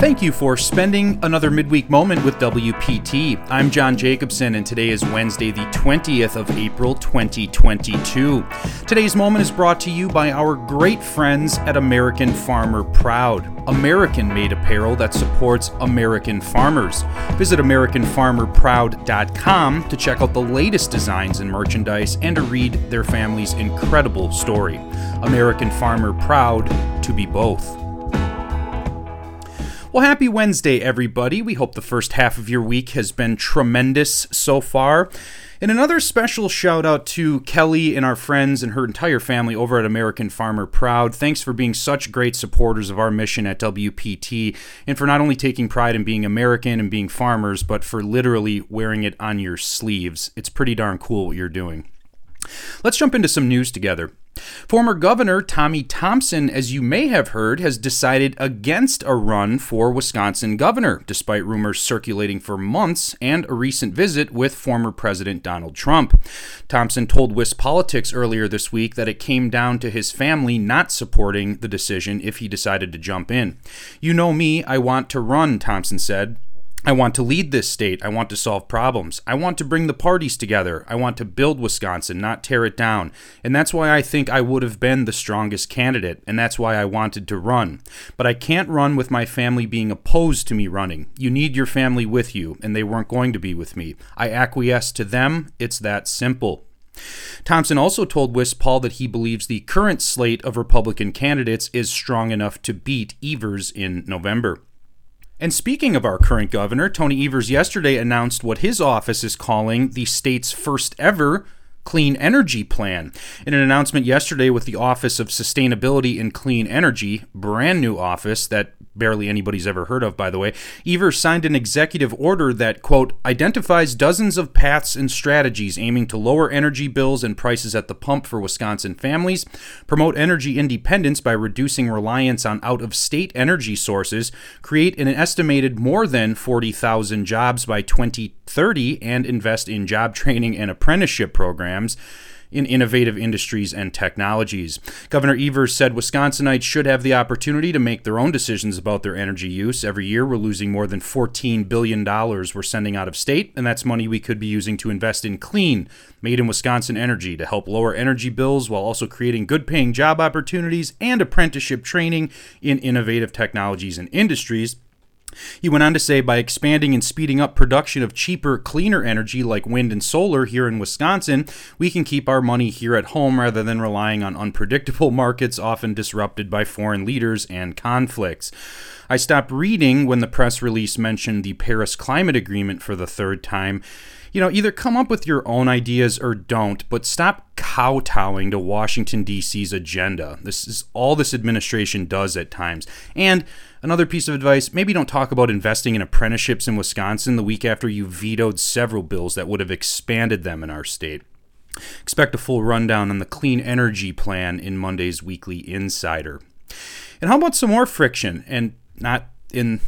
Thank you for spending another midweek moment with WPT. I'm John Jacobson, and today is Wednesday, the 20th of April, 2022. Today's moment is brought to you by our great friends at American Farmer Proud, American made apparel that supports American farmers. Visit AmericanFarmerProud.com to check out the latest designs and merchandise and to read their family's incredible story. American Farmer Proud to be both. Well, happy Wednesday, everybody. We hope the first half of your week has been tremendous so far. And another special shout out to Kelly and our friends and her entire family over at American Farmer Proud. Thanks for being such great supporters of our mission at WPT and for not only taking pride in being American and being farmers, but for literally wearing it on your sleeves. It's pretty darn cool what you're doing. Let's jump into some news together. Former Governor Tommy Thompson, as you may have heard, has decided against a run for Wisconsin governor, despite rumors circulating for months and a recent visit with former President Donald Trump. Thompson told WisPolitics earlier this week that it came down to his family not supporting the decision if he decided to jump in. You know me, I want to run, Thompson said. I want to lead this state. I want to solve problems. I want to bring the parties together. I want to build Wisconsin, not tear it down. And that's why I think I would have been the strongest candidate, and that's why I wanted to run. But I can't run with my family being opposed to me running. You need your family with you, and they weren't going to be with me. I acquiesced to them. It's that simple. Thompson also told WisPol that he believes the current slate of Republican candidates is strong enough to beat Evers in November. And speaking of our current governor, Tony Evers yesterday announced what his office is calling the state's first ever clean energy plan. In an announcement yesterday with the Office of Sustainability and Clean Energy, brand new office that barely anybody's ever heard of, by the way, Evers signed an executive order that, quote, identifies dozens of paths and strategies aiming to lower energy bills and prices at the pump for Wisconsin families, promote energy independence by reducing reliance on out of state energy sources, create an estimated more than 40,000 jobs by 2030, and invest in job training and apprenticeship programs in innovative industries and technologies. Governor Evers said Wisconsinites should have the opportunity to make their own decisions about their energy use. Every year, we're losing more than $14 billion we're sending out of state, and that's money we could be using to invest in clean, made in Wisconsin energy to help lower energy bills while also creating good paying job opportunities and apprenticeship training in innovative technologies and industries. He went on to say by expanding and speeding up production of cheaper, cleaner energy like wind and solar here in Wisconsin, we can keep our money here at home rather than relying on unpredictable markets often disrupted by foreign leaders and conflicts. I stopped reading when the press release mentioned the Paris Climate Agreement for the third time you know, either come up with your own ideas or don't, but stop kowtowing to Washington, D.C.'s agenda. This is all this administration does at times. And another piece of advice maybe don't talk about investing in apprenticeships in Wisconsin the week after you vetoed several bills that would have expanded them in our state. Expect a full rundown on the clean energy plan in Monday's Weekly Insider. And how about some more friction? And not in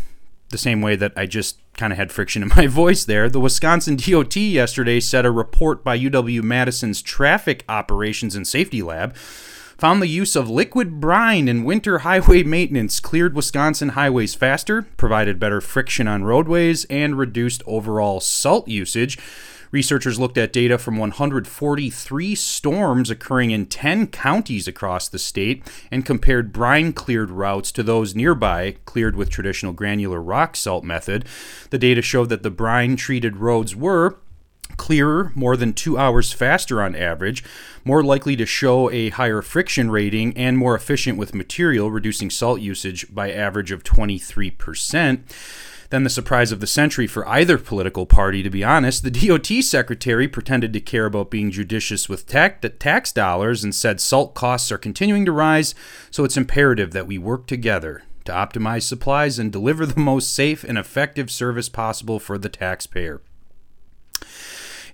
the same way that I just kind of had friction in my voice there. The Wisconsin DOT yesterday said a report by UW Madison's Traffic Operations and Safety Lab found the use of liquid brine in winter highway maintenance cleared Wisconsin highways faster, provided better friction on roadways, and reduced overall salt usage. Researchers looked at data from 143 storms occurring in 10 counties across the state and compared brine cleared routes to those nearby cleared with traditional granular rock salt method. The data showed that the brine treated roads were clearer, more than two hours faster on average, more likely to show a higher friction rating, and more efficient with material, reducing salt usage by average of 23%. Then the surprise of the century for either political party, to be honest. The DOT secretary pretended to care about being judicious with tax dollars and said salt costs are continuing to rise, so it's imperative that we work together to optimize supplies and deliver the most safe and effective service possible for the taxpayer.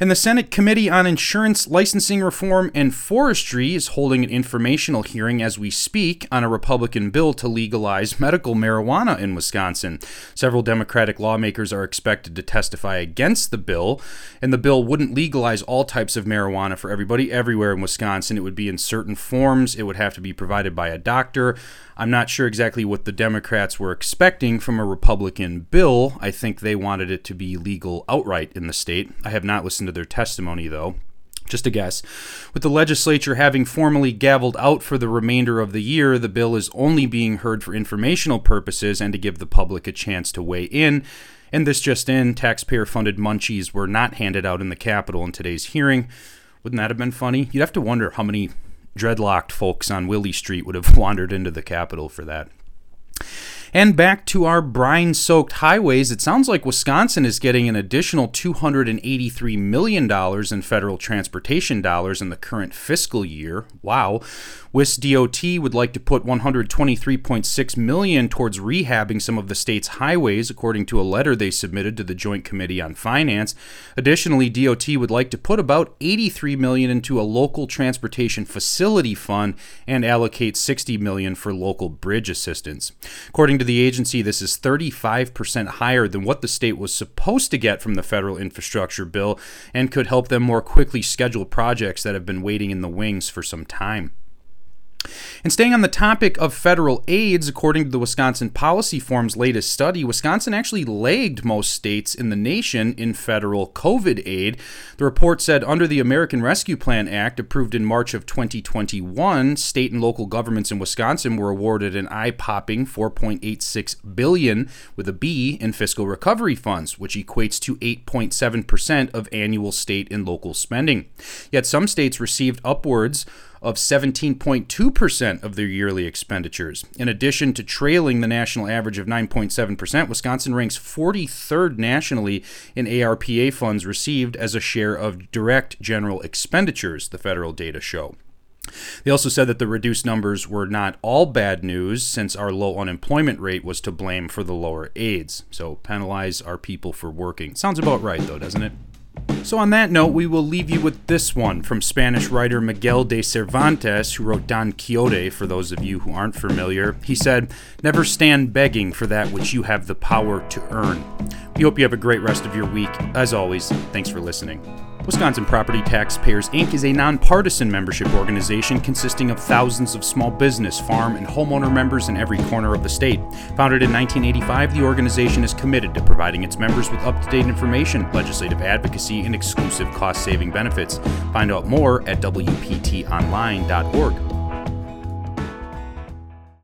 And the Senate Committee on Insurance Licensing Reform and Forestry is holding an informational hearing as we speak on a Republican bill to legalize medical marijuana in Wisconsin. Several Democratic lawmakers are expected to testify against the bill, and the bill wouldn't legalize all types of marijuana for everybody everywhere in Wisconsin. It would be in certain forms, it would have to be provided by a doctor. I'm not sure exactly what the Democrats were expecting from a Republican bill. I think they wanted it to be legal outright in the state. I have not listened to their testimony, though. Just a guess. With the legislature having formally gavelled out for the remainder of the year, the bill is only being heard for informational purposes and to give the public a chance to weigh in. And this just in, taxpayer funded munchies were not handed out in the Capitol in today's hearing. Wouldn't that have been funny? You'd have to wonder how many dreadlocked folks on Willie Street would have wandered into the Capitol for that. And back to our brine soaked highways, it sounds like Wisconsin is getting an additional $283 million in federal transportation dollars in the current fiscal year. Wow. WIS DOT would like to put 123.6 million towards rehabbing some of the state's highways, according to a letter they submitted to the Joint Committee on Finance. Additionally, DOT would like to put about 83 million into a local transportation facility fund and allocate 60 million for local bridge assistance. According to the agency, this is 35% higher than what the state was supposed to get from the federal infrastructure bill and could help them more quickly schedule projects that have been waiting in the wings for some time. And staying on the topic of federal aids, according to the Wisconsin Policy Forum's latest study, Wisconsin actually lagged most states in the nation in federal COVID aid. The report said under the American Rescue Plan Act, approved in March of 2021, state and local governments in Wisconsin were awarded an eye-popping 4.86 billion with a B in fiscal recovery funds, which equates to 8.7% of annual state and local spending. Yet some states received upwards of 17.2% of their yearly expenditures. In addition to trailing the national average of 9.7%, Wisconsin ranks 43rd nationally in ARPA funds received as a share of direct general expenditures, the federal data show. They also said that the reduced numbers were not all bad news, since our low unemployment rate was to blame for the lower aids. So penalize our people for working. Sounds about right, though, doesn't it? So, on that note, we will leave you with this one from Spanish writer Miguel de Cervantes, who wrote Don Quixote, for those of you who aren't familiar. He said, Never stand begging for that which you have the power to earn. We hope you have a great rest of your week. As always, thanks for listening. Wisconsin Property Taxpayers Inc. is a nonpartisan membership organization consisting of thousands of small business, farm, and homeowner members in every corner of the state. Founded in 1985, the organization is committed to providing its members with up to date information, legislative advocacy, and exclusive cost saving benefits. Find out more at WPTOnline.org.